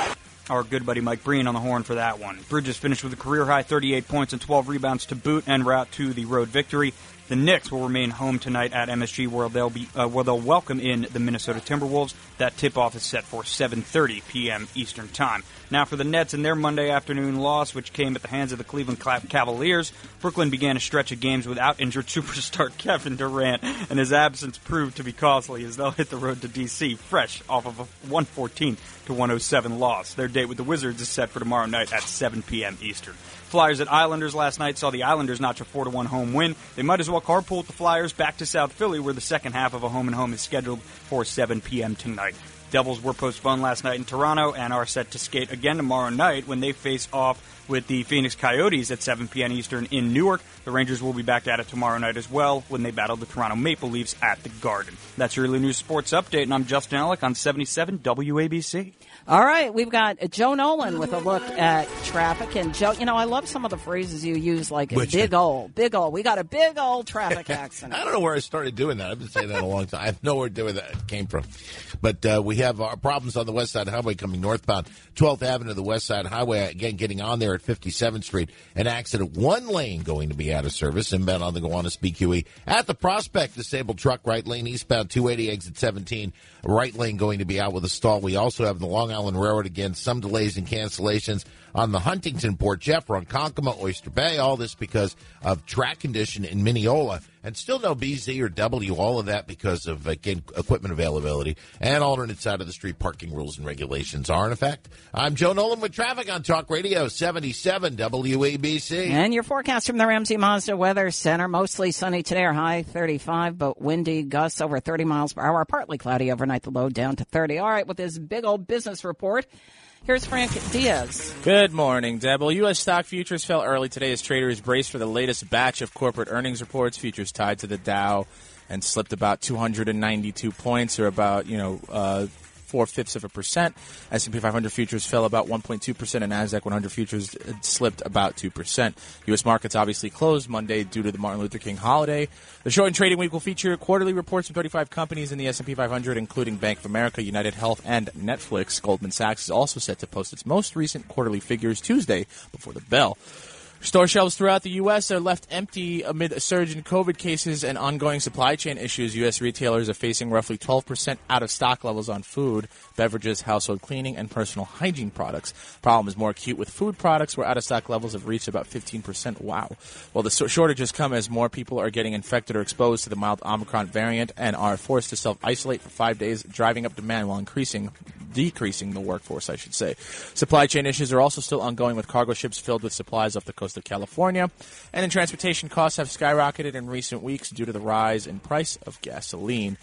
Our good buddy Mike Breen on the horn for that one. Bridges finished with a career high 38 points and 12 rebounds to boot and route to the road victory. The Knicks will remain home tonight at MSG, where they'll be uh, where they'll welcome in the Minnesota Timberwolves. That tip-off is set for 7:30 p.m. Eastern Time. Now for the Nets and their Monday afternoon loss, which came at the hands of the Cleveland Cavaliers. Brooklyn began a stretch of games without injured superstar Kevin Durant, and his absence proved to be costly as they'll hit the road to D.C. fresh off of a 114 to 107 loss. Their date with the Wizards is set for tomorrow night at 7 p.m. Eastern. Flyers at Islanders last night saw the Islanders notch a 4 1 home win. They might as well carpool the Flyers back to South Philly, where the second half of a home and home is scheduled for 7 p.m. tonight. Devils were postponed last night in Toronto and are set to skate again tomorrow night when they face off with the Phoenix Coyotes at 7 p.m. Eastern in Newark. The Rangers will be back at it tomorrow night as well when they battle the Toronto Maple Leafs at the Garden. That's your early news sports update, and I'm Justin Alec on 77 WABC. All right, we've got Joe Nolan with a look at traffic. And Joe, you know, I love some of the phrases you use, like Which- big old, big old. We got a big old traffic accident. I don't know where I started doing that. I've been saying that a long time. I have no idea where that came from. But uh, we have our problems on the West Side Highway coming northbound. 12th Avenue, the West Side Highway, again, getting on there at 57th Street. An accident, one lane going to be out of service, inbound on the Gowanus BQE. At the Prospect, disabled truck, right lane, eastbound 280, exit 17. Right lane going to be out with a stall. We also have the Long Island Railroad again, some delays and cancellations on the Huntington Port, Jeff, Ronkonkoma, Oyster Bay. All this because of track condition in Mineola. And still no BZ or W, all of that because of, again, equipment availability and alternate side of the street parking rules and regulations are in effect. I'm Joe Nolan with traffic on Talk Radio 77 WABC. And your forecast from the Ramsey Mazda Weather Center. Mostly sunny today or high 35, but windy gusts over 30 miles per hour. Partly cloudy overnight, the low down to 30. All right, with this big old business report, here's Frank Diaz. Good morning, Deb. Well, U.S. stock futures fell early today as traders braced for the latest batch of corporate earnings reports. Futures tied to the Dow and slipped about 292 points, or about you know uh, four fifths of a percent. S&P 500 futures fell about 1.2 percent, and Nasdaq 100 futures uh, slipped about two percent. U.S. markets obviously closed Monday due to the Martin Luther King holiday. The short and trading week will feature quarterly reports from 35 companies in the S&P 500, including Bank of America, United Health, and Netflix. Goldman Sachs is also set to post its most recent quarterly figures Tuesday before the bell. Store shelves throughout the U.S. are left empty amid a surge in COVID cases and ongoing supply chain issues. U.S. retailers are facing roughly 12% out of stock levels on food, beverages, household cleaning, and personal hygiene products. Problem is more acute with food products, where out of stock levels have reached about 15%. Wow. Well, the shortages come as more people are getting infected or exposed to the mild Omicron variant and are forced to self isolate for five days, driving up demand while increasing decreasing the workforce, I should say. Supply chain issues are also still ongoing with cargo ships filled with supplies off the coast of California. And then transportation costs have skyrocketed in recent weeks due to the rise in price of gasoline.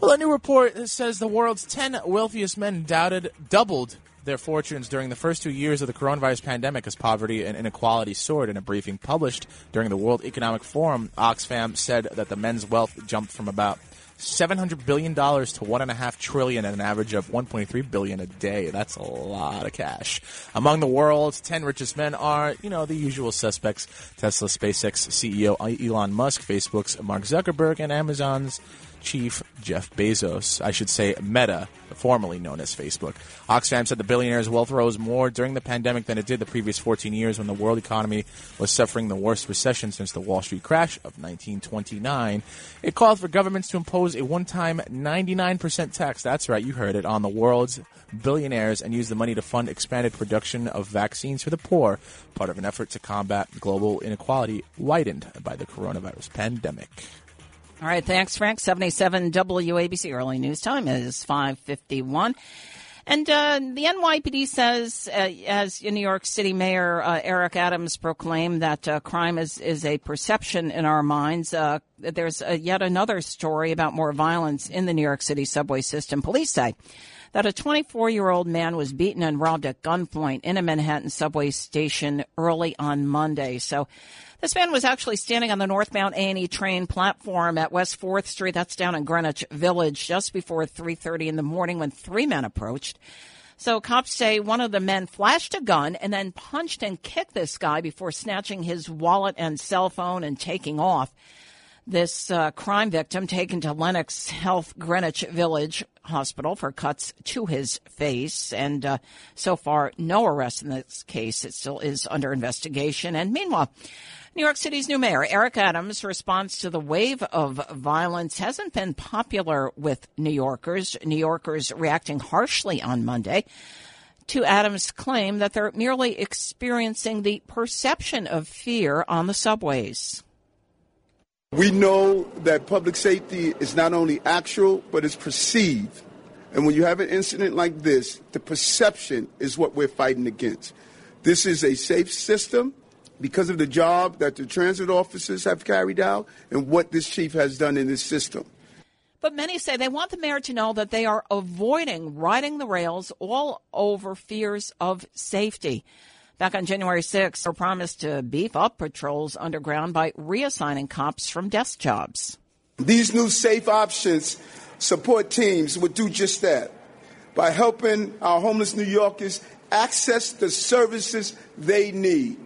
Well, a new report says the world's 10 wealthiest men doubted doubled their fortunes during the first two years of the coronavirus pandemic as poverty and inequality soared. In a briefing published during the World Economic Forum, Oxfam said that the men's wealth jumped from about $700 billion to 1.5 trillion at an average of 1.3 billion a day. That's a lot of cash. Among the world's 10 richest men are, you know, the usual suspects Tesla, SpaceX CEO Elon Musk, Facebook's Mark Zuckerberg, and Amazon's chief Jeff Bezos. I should say Meta, formerly known as Facebook. Oxfam said the billionaire's wealth rose more during the pandemic than it did the previous 14 years when the world economy was suffering the worst recession since the Wall Street crash of 1929. It called for governments to impose a one-time 99% tax. That's right, you heard it, on the world's billionaires and use the money to fund expanded production of vaccines for the poor, part of an effort to combat global inequality widened by the coronavirus pandemic. All right, thanks, Frank. 77 WABC early news time is 551. And uh, the NYPD says, uh, as New York City Mayor uh, Eric Adams proclaimed, that uh, crime is, is a perception in our minds. Uh, there's uh, yet another story about more violence in the New York City subway system. Police say that a 24 year old man was beaten and robbed at gunpoint in a Manhattan subway station early on Monday. So this man was actually standing on the northbound A&E train platform at West 4th Street. That's down in Greenwich Village just before 3.30 in the morning when three men approached. So cops say one of the men flashed a gun and then punched and kicked this guy before snatching his wallet and cell phone and taking off. This uh, crime victim taken to Lenox Health Greenwich Village Hospital for cuts to his face. And uh, so far, no arrest in this case. It still is under investigation. And meanwhile, New York City's new mayor, Eric Adams' response to the wave of violence hasn't been popular with New Yorkers. New Yorkers reacting harshly on Monday to Adams' claim that they're merely experiencing the perception of fear on the subways. We know that public safety is not only actual, but it's perceived. And when you have an incident like this, the perception is what we're fighting against. This is a safe system because of the job that the transit officers have carried out and what this chief has done in this system. But many say they want the mayor to know that they are avoiding riding the rails all over fears of safety. Back on January 6th, they promised to beef up patrols underground by reassigning cops from desk jobs. These new safe options support teams would do just that by helping our homeless New Yorkers access the services they need.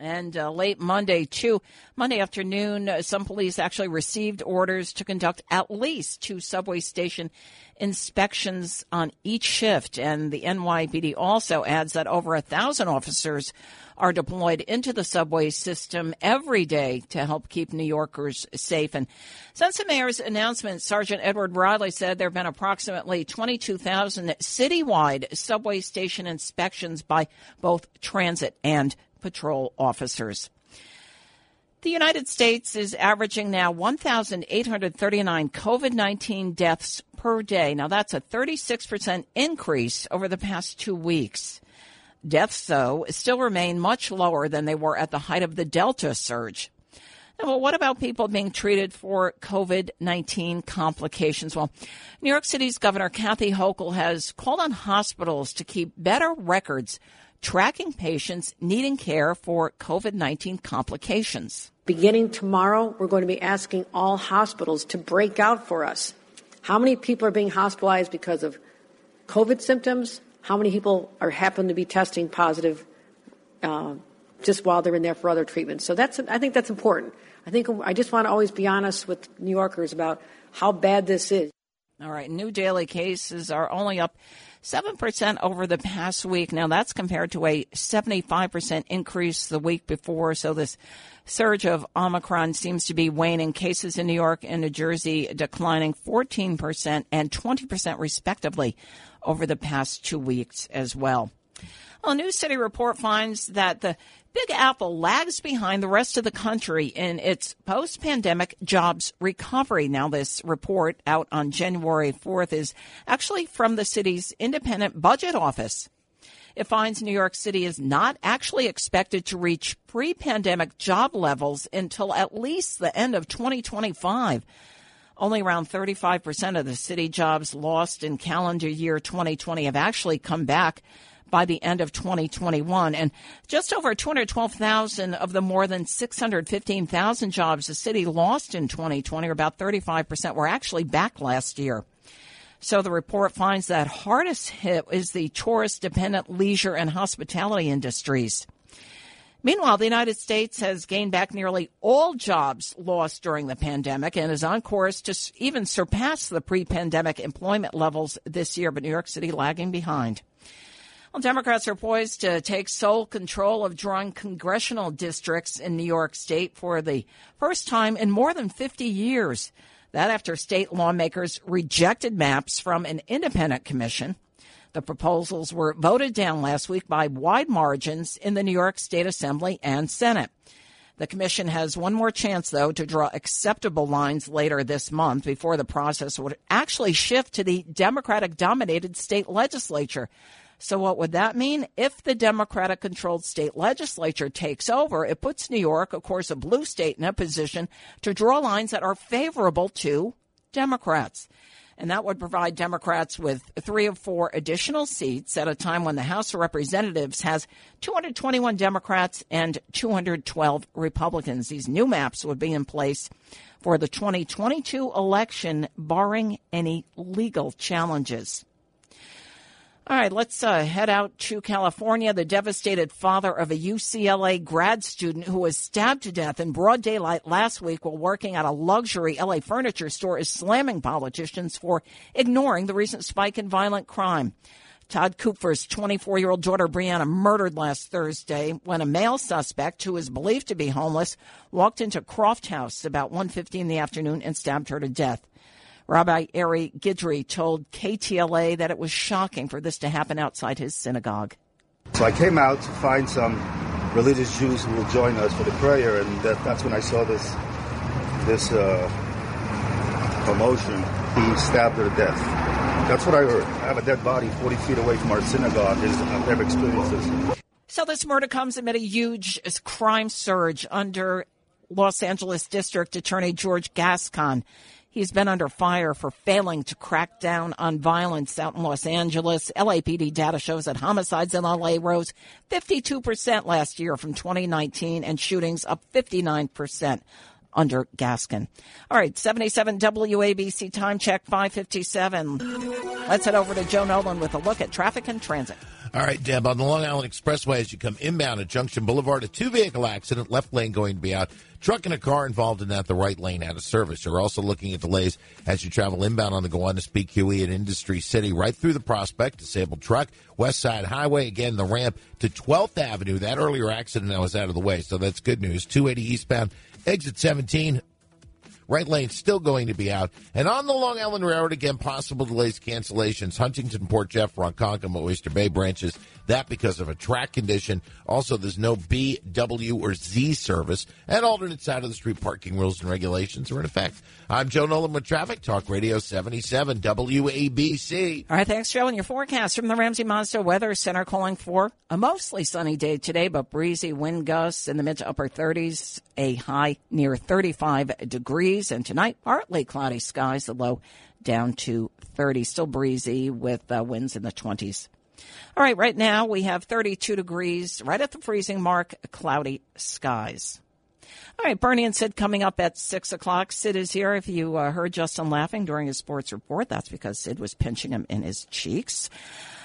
And uh, late Monday, too, Monday afternoon, uh, some police actually received orders to conduct at least two subway station inspections on each shift. And the NYPD also adds that over a thousand officers are deployed into the subway system every day to help keep New Yorkers safe. And since the mayor's announcement, Sergeant Edward Riley said there have been approximately 22,000 citywide subway station inspections by both transit and patrol officers. The United States is averaging now 1,839 COVID 19 deaths per day. Now, that's a 36% increase over the past two weeks. Deaths, though, still remain much lower than they were at the height of the Delta surge. Now, well, what about people being treated for COVID 19 complications? Well, New York City's Governor Kathy Hochul has called on hospitals to keep better records tracking patients needing care for COVID 19 complications. Beginning tomorrow, we're going to be asking all hospitals to break out for us how many people are being hospitalized because of COVID symptoms, how many people are happen to be testing positive uh, just while they're in there for other treatments. So that's I think that's important. I think I just want to always be honest with New Yorkers about how bad this is. All right, new daily cases are only up 7% over the past week. Now that's compared to a 75% increase the week before. So this surge of Omicron seems to be waning. Cases in New York and New Jersey declining 14% and 20% respectively over the past two weeks as well. A New City report finds that the Big Apple lags behind the rest of the country in its post pandemic jobs recovery. Now, this report out on January 4th is actually from the city's independent budget office. It finds New York City is not actually expected to reach pre pandemic job levels until at least the end of 2025. Only around 35% of the city jobs lost in calendar year 2020 have actually come back by the end of 2021. And just over 212,000 of the more than 615,000 jobs the city lost in 2020, or about 35%, were actually back last year. So the report finds that hardest hit is the tourist dependent leisure and hospitality industries. Meanwhile, the United States has gained back nearly all jobs lost during the pandemic and is on course to even surpass the pre pandemic employment levels this year, but New York City lagging behind. Well, Democrats are poised to take sole control of drawing congressional districts in New York State for the first time in more than 50 years. That after state lawmakers rejected maps from an independent commission. The proposals were voted down last week by wide margins in the New York State Assembly and Senate. The commission has one more chance, though, to draw acceptable lines later this month before the process would actually shift to the Democratic dominated state legislature. So, what would that mean? If the Democratic controlled state legislature takes over, it puts New York, of course, a blue state, in a position to draw lines that are favorable to Democrats. And that would provide Democrats with three or four additional seats at a time when the House of Representatives has 221 Democrats and 212 Republicans. These new maps would be in place for the 2022 election, barring any legal challenges. All right, let's uh, head out to California. The devastated father of a UCLA grad student who was stabbed to death in broad daylight last week while working at a luxury LA furniture store is slamming politicians for ignoring the recent spike in violent crime. Todd Kupfer's 24 year old daughter Brianna murdered last Thursday when a male suspect who is believed to be homeless walked into Croft House about 1.50 in the afternoon and stabbed her to death. Rabbi Ari Gidry told KTLA that it was shocking for this to happen outside his synagogue. So I came out to find some religious Jews who will join us for the prayer, and that, that's when I saw this this uh, commotion. He stabbed her to death. That's what I heard. I have a dead body 40 feet away from our synagogue. I've never experienced this. So this murder comes amid a huge crime surge under Los Angeles District Attorney George Gascon. He's been under fire for failing to crack down on violence out in Los Angeles. LAPD data shows that homicides in LA rose 52% last year from 2019 and shootings up 59% under Gascon. All right, 77 WABC time check 557. Let's head over to Joe Nolan with a look at traffic and transit. All right, Deb, on the Long Island Expressway, as you come inbound at Junction Boulevard, a two vehicle accident, left lane going to be out. Truck and a car involved in that, the right lane out of service. You're also looking at delays as you travel inbound on the Gowanus BQE at Industry City, right through the prospect, disabled truck, West Side Highway, again, the ramp to 12th Avenue. That earlier accident now is out of the way, so that's good news. 280 eastbound, exit 17, Right lane still going to be out. And on the Long Island Railroad, again, possible delays, cancellations. Huntington, Port Jeff, Ronkonkoma, Oyster Bay branches. That because of a track condition. Also, there's no B, W, or Z service. And alternate side of the street parking rules and regulations are in effect. I'm Joe Nolan with Traffic Talk Radio 77 WABC. All right, thanks, Joe. And your forecast from the Ramsey Mazda Weather Center calling for a mostly sunny day today, but breezy wind gusts in the mid to upper 30s, a high near 35 degrees. And tonight, partly cloudy skies, the low down to 30. Still breezy with uh, winds in the 20s. All right, right now we have 32 degrees, right at the freezing mark, cloudy skies. All right, Bernie and Sid coming up at 6 o'clock. Sid is here. If you uh, heard Justin laughing during his sports report, that's because Sid was pinching him in his cheeks.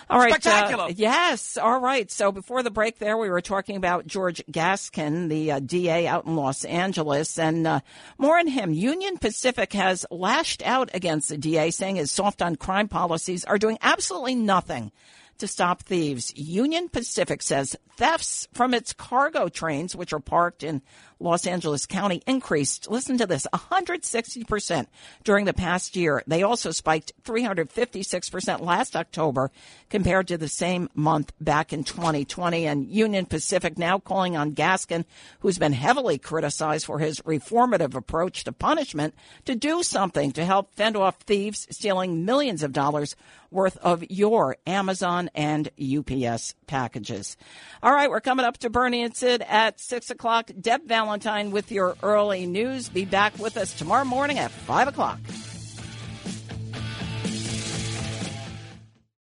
All right. Spectacular. Uh, yes. All right. So before the break there, we were talking about George Gascon, the uh, DA out in Los Angeles. And uh, more on him. Union Pacific has lashed out against the DA, saying his soft on crime policies are doing absolutely nothing to stop thieves. Union Pacific says thefts from its cargo trains, which are parked in Los Angeles County, increased, listen to this, 160% during the past year. They also spiked 356% last October compared to the same month back in 2020. And Union Pacific now calling on Gascon, who's been heavily criticized for his reformative approach to punishment, to do something to help fend off thieves stealing millions of dollars worth of your Amazon and UPS packages. All right, we're coming up to Bernie and Sid at 6 o'clock. Deb Valentine with your early news. Be back with us tomorrow morning at 5 o'clock.